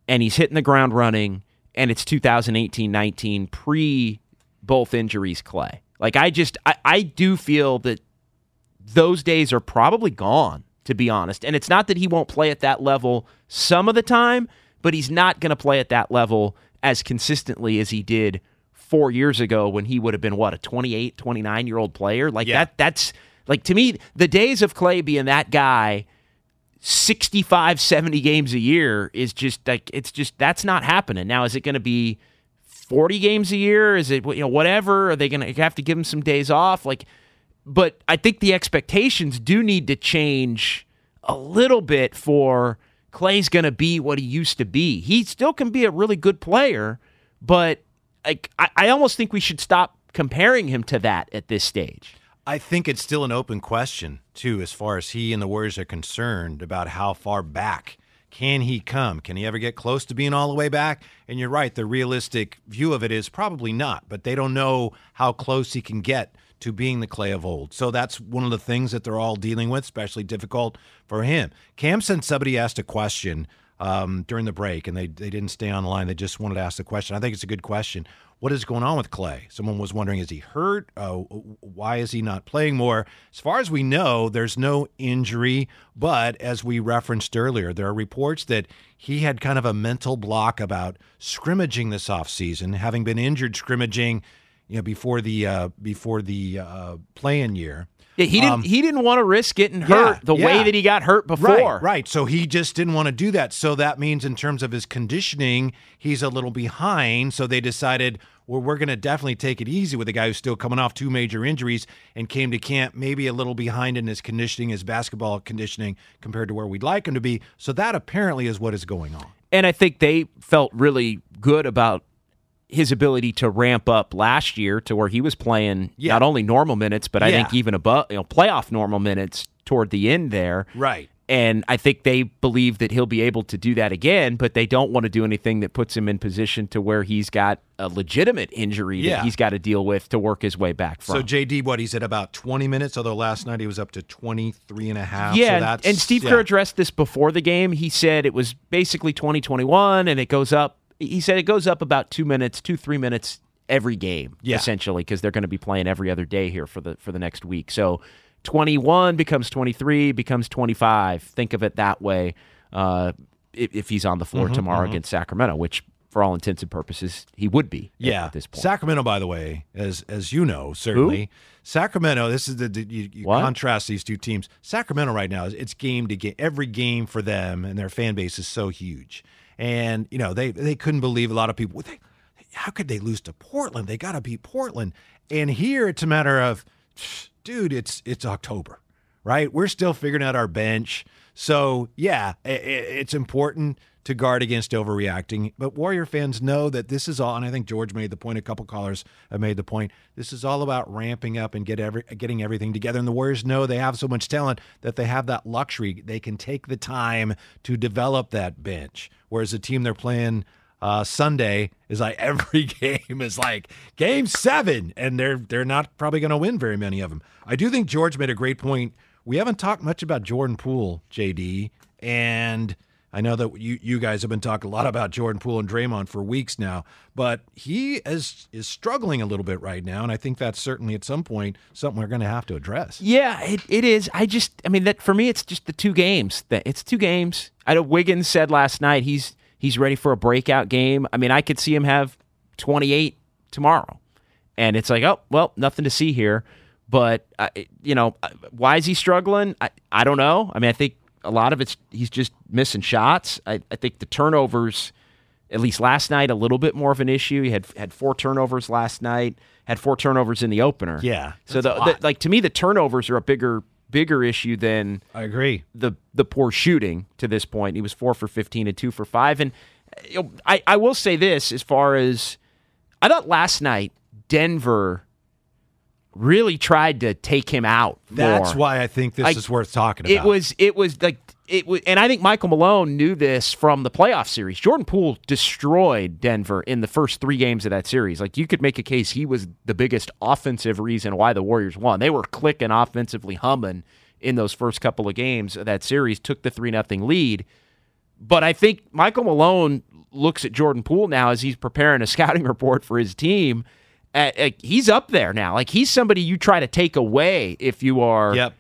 and he's hitting the ground running and it's 2018-19 pre both injuries Klay. Like I just I, I do feel that those days are probably gone, to be honest. And it's not that he won't play at that level some of the time, but he's not going to play at that level as consistently as he did four years ago when he would have been, what, a 28, 29 year old player? Like Yeah. that, that's like to me, the days of Klay being that guy 65, 70 games a year is just like, it's just, that's not happening. Now, is it going to be 40 games a year? Is it, you know, whatever? Are they going to have to give him some days off? Like, but I think the expectations do need to change a little bit for Klay's going to be what he used to be. He still can be a really good player, but like I, I almost think we should stop comparing him to that at this stage. I think it's still an open question, too, as far as he and the Warriors are concerned about how far back can he come? Can he ever get close to being all the way back? And you're right, the realistic view of it is probably not, but they don't know how close he can get to being the Klay of old. So that's one of the things that they're all dealing with, especially difficult for him. Cam said somebody asked a question um, during the break, and they, they didn't stay on the line. They just wanted to ask the question. I think it's a good question. What is going on with Klay? Someone was wondering, is he hurt? Uh, why is he not playing more? As far as we know, there's no injury, but as we referenced earlier, there are reports that he had kind of a mental block about scrimmaging this offseason, having been injured scrimmaging, you know, before the uh, before the uh, playing year. Yeah, he didn't. Um, he didn't want to risk getting yeah, hurt the yeah. way that he got hurt before. Right, right. So he just didn't want to do that. So that means, in terms of his conditioning, he's a little behind. So they decided, well, we're going to definitely take it easy with a guy who's still coming off two major injuries and came to camp maybe a little behind in his conditioning, his basketball conditioning compared to where we'd like him to be. So that apparently is what is going on. And I think they felt really good about his ability to ramp up last year to where he was playing Yeah. not only normal minutes, but I Yeah. think even above you know playoff normal minutes toward the end there. Right. And I think they believe that he'll be able to do that again, but they don't want to do anything that puts him in position to where he's got a legitimate injury Yeah. that he's got to deal with to work his way back from. So JD, what he's at about 20 minutes, although last night he was up to 23 and a half. Yeah, so and Steve yeah. Kerr addressed this before the game. He said it was basically 2021, and it goes up. He said it goes up about two minutes, two three minutes every game, Yeah. essentially, because they're going to be playing every other day here for the for the next week. So 21 becomes 23, becomes 25. Think of it that way. Uh, if, if he's on the floor Mhm, tomorrow mhm. against Sacramento, which for all intents and purposes he would be. Yeah, at this point. Sacramento, by the way, as as you know, certainly Sacramento. This is the, the you, you contrast these two teams. Sacramento right now it's game to game. Every game for them and their fan base is so huge, and you know they they couldn't believe a lot of people. They, how could they lose to Portland? They got to beat Portland. And here it's a matter of, dude, it's it's October, right? We're still figuring out our bench. So yeah, i- i it's important to guard against overreacting. But Warrior fans know that this is all, and I think George made the point. A couple callers have made the point. This is all about ramping up and get every getting everything together. And the Warriors know they have so much talent that they have that luxury. They can take the time to develop that bench. Whereas the team they're playing uh, Sunday is like [LAUGHS] every game is like game seven, and they're they're not probably going to win very many of them. I do think George made a great point. We haven't talked much about Jordan Poole, JD, and I know that you you guys have been talking a lot about Jordan Poole and Draymond for weeks now, but he is is struggling a little bit right now, and I think that's certainly at some point something we're going to have to address. Yeah, it, it is. I just, I mean, that for me, it's just the two games. That it's two games. I know Wiggins said last night he's he's ready for a breakout game. I mean, I could see him have 28 tomorrow, and it's like, oh, well, nothing to see here. But uh, you know, uh, why is he struggling? I, I don't know. I mean, I think a lot of it's he's just missing shots. I, I think the turnovers, at least last night, a little bit more of an issue. He had had four turnovers last night. Had four turnovers in the opener. Yeah, So the, the like to me, the turnovers are a bigger bigger issue than I agree. the the poor shooting to this point. He was four for fifteen and two for five. And you know, I I will say this as far as I thought last night, Denver really tried to take him out. That's more. why I think this Like, is worth talking about. It was it was like it was, and I think Michael Malone knew this from the playoff series. Jordan Poole destroyed Denver in the first three games of that series. Like you could make a case he was the biggest offensive reason why the Warriors won. They were clicking offensively, humming in those first couple of games of that series. Took the three nothing lead, but I think Michael Malone looks at Jordan Poole now as he's preparing a scouting [LAUGHS] report for his team. Uh, uh, he's up there now. Like he's somebody you try to take away if you are Yep.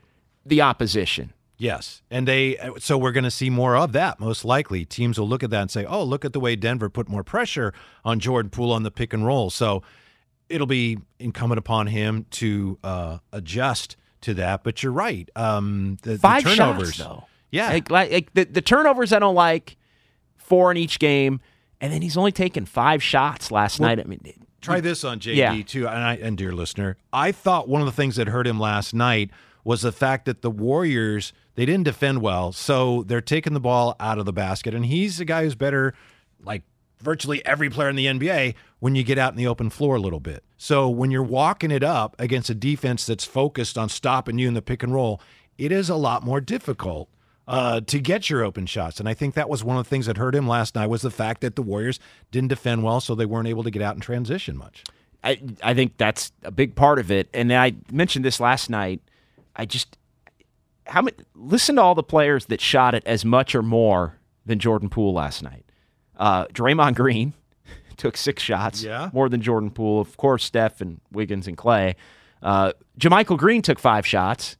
the opposition. Yes, and they so we're going to see more of that most likely. Teams will look at that and say, "Oh, look at the way Denver put more pressure on Jordan Poole on the pick and roll." So it'll be incumbent upon him to uh, adjust to that. But you're right. Um, the, the Five turnovers, shots though. Yeah. like, like, like the, the turnovers I don't like. Four in each game, and then he's only taken five shots last Well, night. I mean, Try this on JD Yeah. too, and, I, and dear listener, I thought one of the things that hurt him last night was the fact that the Warriors they didn't defend well, so they're taking the ball out of the basket, and he's the guy who's better, like virtually every player in the NBA, when you get out in the open floor a little bit. So when you're walking it up against a defense that's focused on stopping you in the pick and roll, it is a lot more difficult uh, to get your open shots. And I think that was one of the things that hurt him last night was the fact that the Warriors didn't defend well, so they weren't able to get out and transition much. I I think that's a big part of it. And I mentioned this last night. I just how many listen to all the players that shot it as much or more than Jordan Poole last night. Uh, Draymond Green [LAUGHS] took six shots, Yeah. more than Jordan Poole. Of course, Steph and Wiggins and Klay. Uh, JaMychal Green took five shots,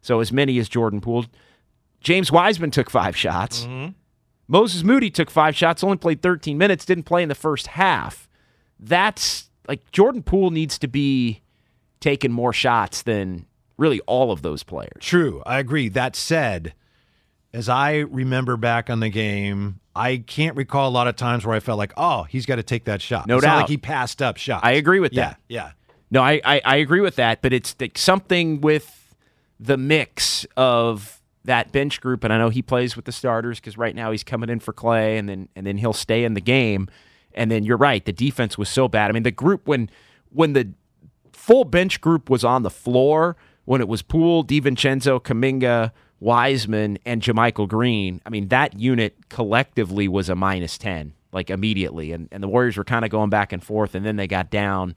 so as many as Jordan Poole. James Wiseman took five shots. Mm-hmm. Moses Moody took five shots, only played 13 minutes, didn't play in the first half. That's like Jordan Poole needs to be taking more shots than really all of those players. True, I agree. That said, as I remember back on the game, I can't recall a lot of times where I felt like, oh, he's got to take that shot. No it's not doubt. like he passed up shots. I agree with yeah, that. Yeah. No, I, I, I agree with that, but it's like something with the mix of that bench group, and I know he plays with the starters because right now he's coming in for Klay, and then and then he'll stay in the game. And then you're right, the defense was so bad. I mean, the group when when the full bench group was on the floor, when it was Poole, DiVincenzo, Kuminga, Wiseman, and JaMychal Green, I mean, that unit collectively was a minus 10, like immediately. And, and the Warriors were kind of going back and forth, and then they got down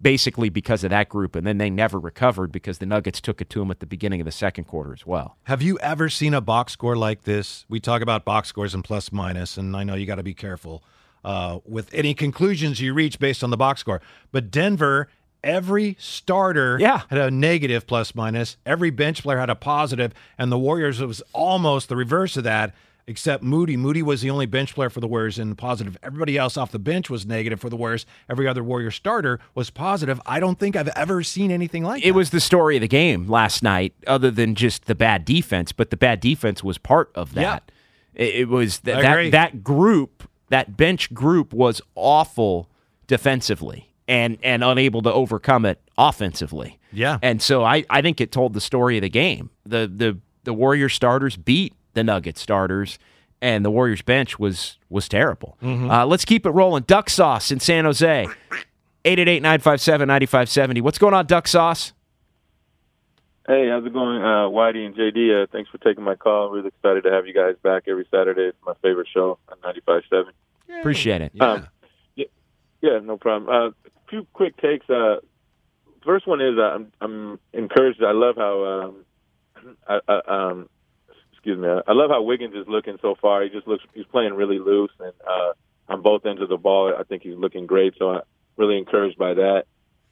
basically because of that group. And then they never recovered because the Nuggets took it to them at the beginning of the second quarter as well. Have you ever seen a box score like this? We talk about box scores and plus minus, and I know you got to be careful uh, with any conclusions you reach based on the box score. But Denver, every starter Yeah. had a negative plus minus, every bench player had a positive, and the Warriors it was almost the reverse of that. Except Moody. Moody was the only bench player for the Warriors in positive. Everybody else off the bench was negative for the Warriors. Every other Warrior starter was positive. I don't think I've ever seen anything like It It was the story of the game last night, other than just the bad defense, but the bad defense was part of that. It, it was th- that that group, that bench group was awful defensively and and unable to overcome it offensively. Yeah. And so I, I think it told the story of the game. The the the Warrior starters beat the Nugget starters, and the Warriors bench was was terrible. Mm-hmm. Uh, let's keep it rolling. Duck Sauce in San Jose. 888-957-9570. What's going on, Duck Sauce? Hey, how's it going, uh, Whitey and JD? Uh, thanks for taking my call. Really excited to have you guys back every Saturday. It's my favorite show on 95.7. Appreciate it. Um, yeah, yeah, no problem. Uh, a few quick takes. Uh, first one is uh, I'm, I'm encouraged. I love how, um, [CLEARS THROAT] I, I, um, excuse me. I love how Wiggins is looking so far. He just looks, he's playing really loose and uh, on both ends of the ball. I think he's looking great. So I'm really encouraged by that.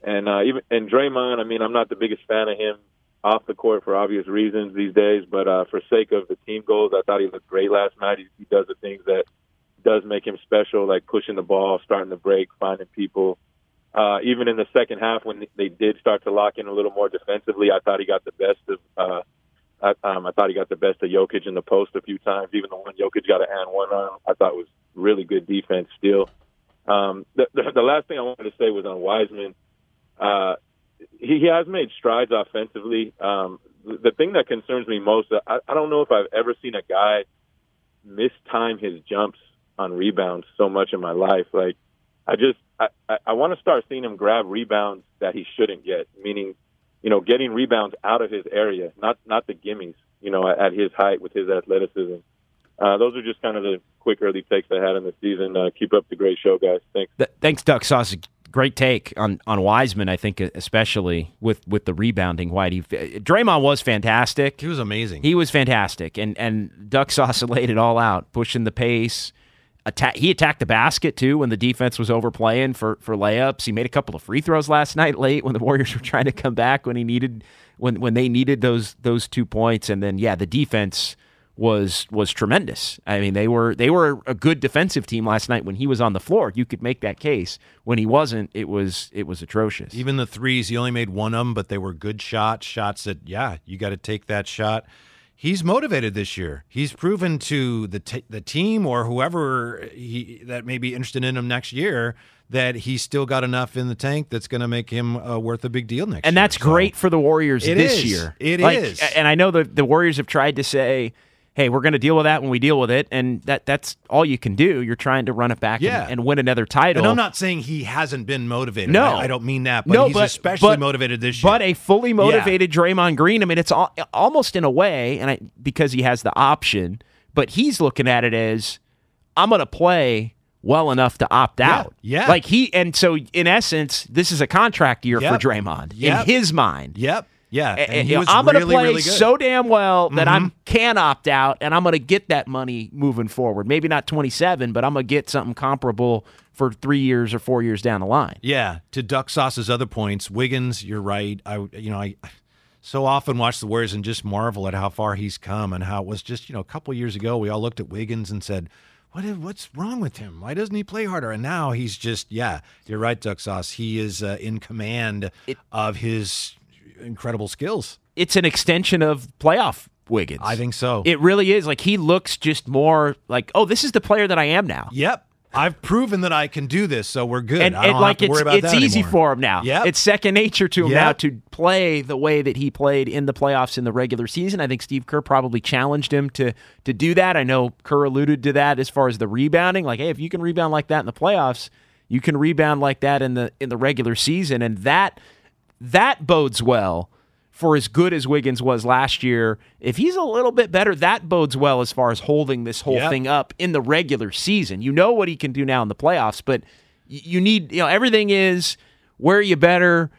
And uh, even and Draymond, I mean, I'm not the biggest fan of him off the court for obvious reasons these days, but uh, for sake of the team goals, I thought he looked great last night. He, he does the things that does make him special, like pushing the ball, starting to break, finding people. Uh, even in the second half, when they did start to lock in a little more defensively, I thought he got the best of. Uh, I, um, I thought he got the best of Jokic in the post a few times. Even the one Jokic got a hand one on, I thought was really good defense still. Um, the, the, the last thing I wanted to say was on Wiseman. Uh, he, he has made strides offensively. Um, the, the thing that concerns me most, I, I don't know if I've ever seen a guy mistime his jumps on rebounds so much in my life. Like, I just, I, I, I want to start seeing him grab rebounds that he shouldn't get, meaning, you know, getting rebounds out of his area, not not the gimmies. you know, at, at his height with his athleticism. Uh, those are just kind of the quick early takes I had in the season. Uh, keep up the great show, guys. Thanks. Th- thanks, Duck Sauce. Great take on on Wiseman. I think especially with with the rebounding. Whitey, Draymond was fantastic. He was amazing. He was fantastic, and and Duck Sauce [LAUGHS] laid it all out, pushing the pace. Attack, he attacked the basket too when the defense was overplaying for for layups. He made a couple of free throws last [LAUGHS] night late when the Warriors were trying to come back when he needed when when they needed those those two points. And then yeah, the defense was was tremendous. I mean, they were they were a good defensive team last night when he was on the floor. You could make that case. When he wasn't, it was it was atrocious. Even the threes, he only made one of them, but they were good shots. Shots that yeah, you got to take that shot. He's motivated this year. He's proven to the t- the team or whoever he that may be interested in him next year that he's still got enough in the tank that's going to make him uh, worth a big deal next and year. that's great for the Warriors this is. year. It is. is, And I know the the Warriors have tried to say, "Hey, we're going to deal with that when we deal with it," and that that's all you can do. You're trying to run it back Yeah. and, and win another title. And I'm not saying he hasn't been motivated. No. I, I don't mean that, but no, he's but, especially but- motivated this year. But a fully motivated Draymond Green. I mean, it's all, almost in a way, and I, because he has the option, but he's looking at it as I'm going to play well enough to opt out. yeah. Like he, and so in essence, this is a contract year Yep. for Draymond Yep. in his mind. Yep. Yeah. And he was I'm going to really, play really so damn well that I Mhm. am can opt out, and I'm going to get that money moving forward. Maybe not 27, but I'm going to get something comparable for three years or four years down the line. Yeah, to Duck Sauce's other points, Wiggins, you're right. I you know I so often watch the Warriors and just marvel at how far he's come and how it was just you know a couple years ago we all looked at Wiggins and said, what is, what's wrong with him? Why doesn't he play harder? And now he's just yeah, you're right, Duck Sauce. He is uh, in command of his incredible skills. It's an extension of playoff Wiggins. I think so. It really is. Like he looks just more like, oh, this is the player that I am now. Yep. I've proven that I can do this, so we're good. And, I don't and like to it's worry about it's easy anymore. for him now. Yep. It's second nature to him Yep. now to play the way that he played in the playoffs in the regular season. I think Steve Kerr probably challenged him to to do that. I know Kerr alluded to that as far as the rebounding. Like, hey, if you can rebound like that in the playoffs, you can rebound like that in the in the regular season, and that that bodes well for as good as Wiggins was last year. If he's a little bit better, that bodes well as far as holding this whole Yep. thing up in the regular season. You know what he can do now in the playoffs, but you need, you know, everything is where are you better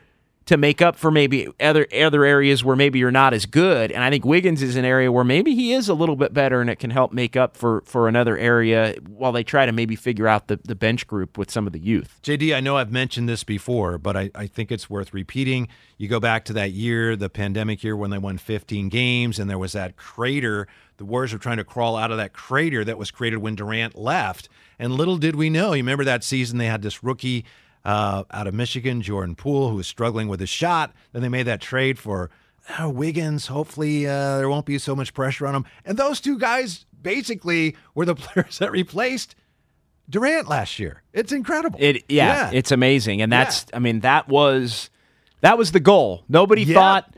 to make up for maybe other other areas where maybe you're not as good. And I think Wiggins is an area where maybe he is a little bit better and it can help make up for for another area while they try to maybe figure out the, the bench group with some of the youth. JD, I know I've mentioned this before, but I, I think it's worth repeating. You go back to that year, the pandemic year, when they won 15 games, and there was that crater. The Warriors were trying to crawl out of that crater that was created when Durant left. And little did we know, you remember that season they had this rookie uh, out of Michigan, Jordan Poole, who was struggling with his shot. Then they made that trade for uh, Wiggins. Hopefully, uh, there won't be so much pressure on him. And those two guys basically were the [LAUGHS] players that replaced Durant last year. It's incredible. It yeah, it's amazing, and that's I mean that was that was the goal. Nobody Yeah. thought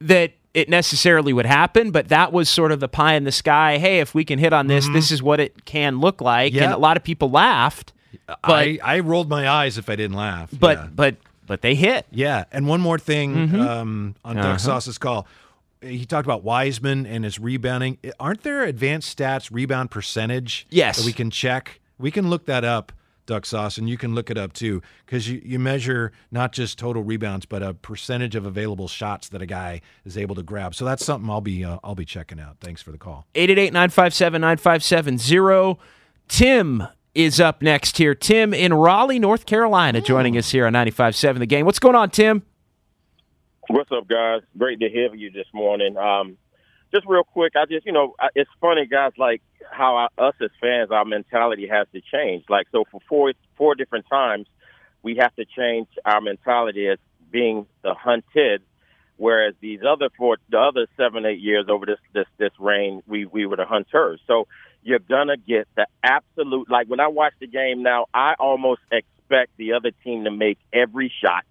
that it necessarily would happen, but that was sort of the pie in the sky. Hey, if we can hit on this, this is what it can look like. And Mm-hmm. A lot of people laughed, but I, I rolled my eyes if I didn't laugh. but yeah. but but they hit. Yeah, and one more thing Mhm. um, on Uh-huh. Duck Sauce's call. He talked about Wiseman and his rebounding. Aren't there advanced stats, rebound percentage? Yes. That we can check. We can look that up, Duck Sauce, and you can look it up too, because you, you measure not just total rebounds, but a percentage of available shots that a guy is able to grab. So that's something I'll be uh, I'll be checking out. Thanks for the call. 888-957-9570. Tim is up next here. Tim in Raleigh, North Carolina, joining us here on 95.7 The Game. What's going on, Tim? What's up, guys? Great to hear you this morning. Um, just real quick, I just, you know, it's funny, guys, like how us as fans, our mentality has to change. Like, so for four four different times, we have to change our mentality as being the hunted, whereas these other four, the other seven, eight years over this this this reign, we we were the hunters. So you're gonna get the absolute. Like when I watch the game now, I almost expect the other team to make every shot.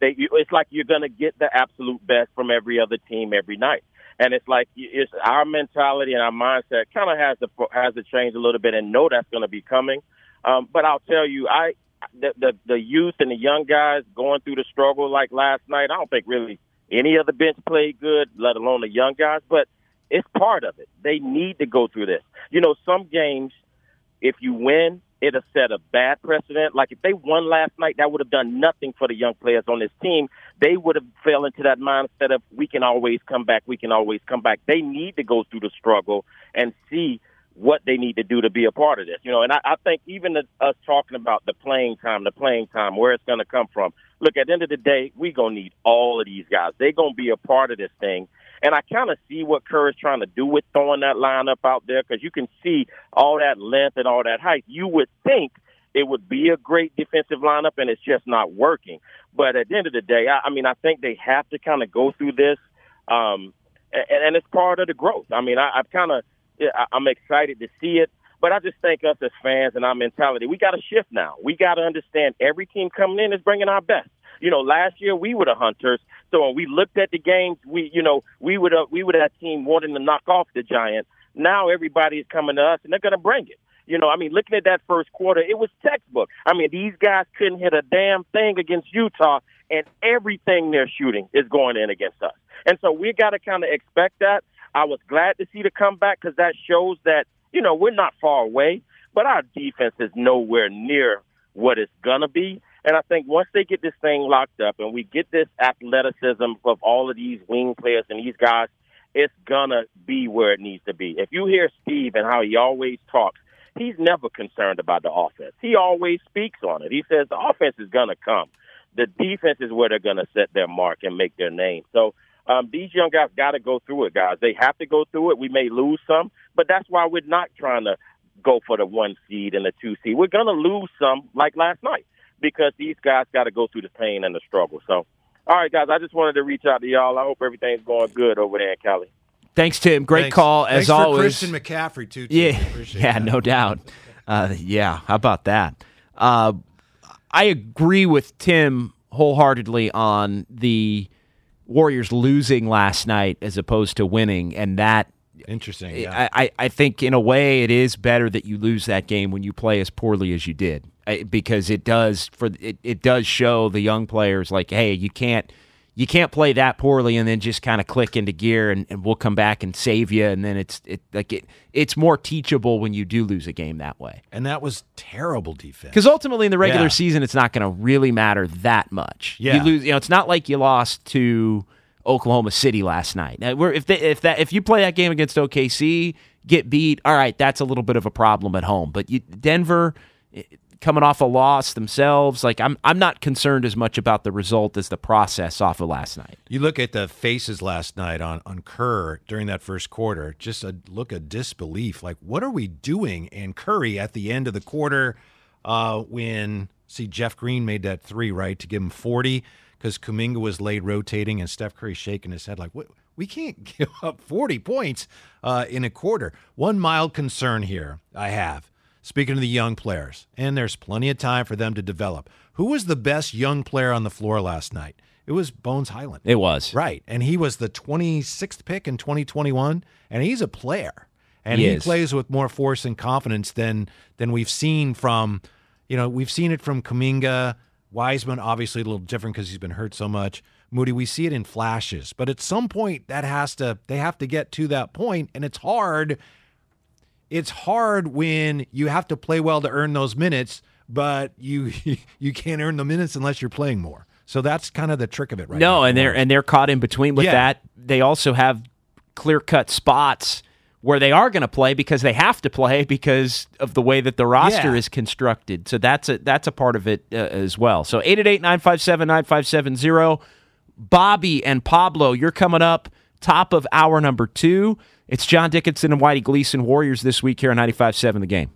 They, it's like you're gonna get the absolute best from every other team every night. And it's like it's our mentality and our mindset kind of has to has to change a little bit and know that's going to be coming. Um, but I'll tell you, I the, the the youth and the young guys going through the struggle like last night. I don't think really any of the bench played good, let alone the young guys. But It's part of it. They need to go through this. You know, some games, if you win, it'll set a bad precedent. Like if they won last night, that would have done nothing for the young players on this team. They would have fell into that mindset of we can always come back, we can always come back. They need to go through the struggle and see what they need to do to be a part of this. You know, and I, I think even the, us talking about the playing time, the playing time, where it's going to come from. Look, at the end of the day, we're gonna need all of these guys. They're gonna be a part of this thing. And I kind of see what Kerr is trying to do with throwing that lineup out there because you can see all that length and all that height. You would think it would be a great defensive lineup, and it's just not working. But at the end of the day, I, I mean, I think they have to kind of go through this, um, and, and it's part of the growth. I mean, I, I've kind of, I'm excited to see it. But I just think us as fans and our mentality, we got to shift now. We got to understand every team coming in is bringing our best. You know, last year we were the hunters. So when we looked at the games, we, you know, we would have, we would have team wanting to knock off the Giants. Now everybody is coming to us and they're going to bring it. You know, I mean, looking at that first quarter, it was textbook. I mean, these guys couldn't hit a damn thing against Utah, and everything they're shooting is going in against us. And so we got to kind of expect that. I was glad to see the comeback because that shows that, you know, we're not far away, but our defense is nowhere near what it's going to be. And I think once they get this thing locked up and we get this athleticism of all of these wing players and these guys, it's gonna be where it needs to be. If you hear Steve and how he always talks, he's never concerned about the offense. He always speaks on it. He says the offense is gonna come. The defense is where they're gonna set their mark and make their name. So um, these young guys got to go through it, guys. They have to go through it. We may lose some, but that's why we're not trying to go for the one seed and the two seed. We're gonna lose some, like last night because these guys got to go through the pain and the struggle. So, all right, guys, I just wanted to reach out to y'all. I hope everything's going good over there in Cali. Thanks, Tim. Great Thanks. call as Thanks always. Christian McCaffrey too. Tim. Yeah, yeah, that. no doubt. Uh, yeah, how about that? Uh, I agree with Tim wholeheartedly on the Warriors losing last night as opposed to winning, and that Interesting. Yeah. I, I, I think in a way it is better that you lose that game when you play as poorly as you did I, because it does for it, it does show the young players like hey you can't you can't play that poorly and then just kind of click into gear and, and we'll come back and save you and then it's it like it it's more teachable when you do lose a game that way and that was terrible defense. because ultimately in the regular Yeah. season it's not going to really matter that much Yeah. you lose you know it's not like you lost to Oklahoma City last night. Now, we're, if they, if that if you play that game against OKC, get beat, all right, that's a little bit of a problem at home. But you, Denver coming off a loss themselves, like I'm I'm not concerned as much about the result as the process off of last night. You look at the faces last night on, on Kerr during that first quarter, just a look of disbelief. Like, what are we doing? And Curry at the end of the quarter, uh, when, see, Jeff Green made that three, right, to give him 40 because Kuminga was late rotating and Steph Curry shaking his head like, what? We can't [LAUGHS] give up 40 points uh, in a quarter. One mild concern here I have. Speaking of the young players, and there's plenty of time for them to develop. Who was the best young player on the floor last night? It was Bones Hyland. It was. Right. And he was the 26th pick in 2021, and he's a player. And He he, plays with more force and confidence than than we've seen from, you know, we've seen it from Kuminga, Wiseman, obviously a little different because he's been hurt so much. Moody, we see it in flashes, but at some point that has to they have to get to that point, and it's hard. It's hard when you have to play well to earn those minutes, but you [LAUGHS] you can't earn the minutes unless you're playing more. So that's kind of the trick of it, right? no, now. and they're and they're caught in between with Yeah. that. They also have clear cut spots where they are going to play because they have to play because of the way that the roster Yeah. is constructed. So that's a that's a part of it uh, as well. So 888-957-9570. Bobby and Pablo, you're coming up top of hour number 2. It's John Dickinson and Whitey Gleason Warriors this week here on 95.7 The Game.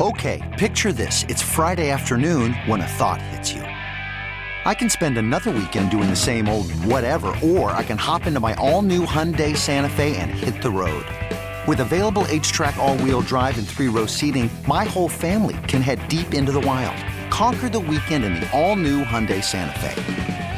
Okay, picture this. It's Friday afternoon when a thought hits you. I can spend another weekend doing the same old whatever, or I can hop into my all new Hyundai Santa Fe and hit the road. With available HTRAC, all wheel drive, and three row seating, my whole family can head deep into the wild. Conquer the weekend in the all new Hyundai Santa Fe.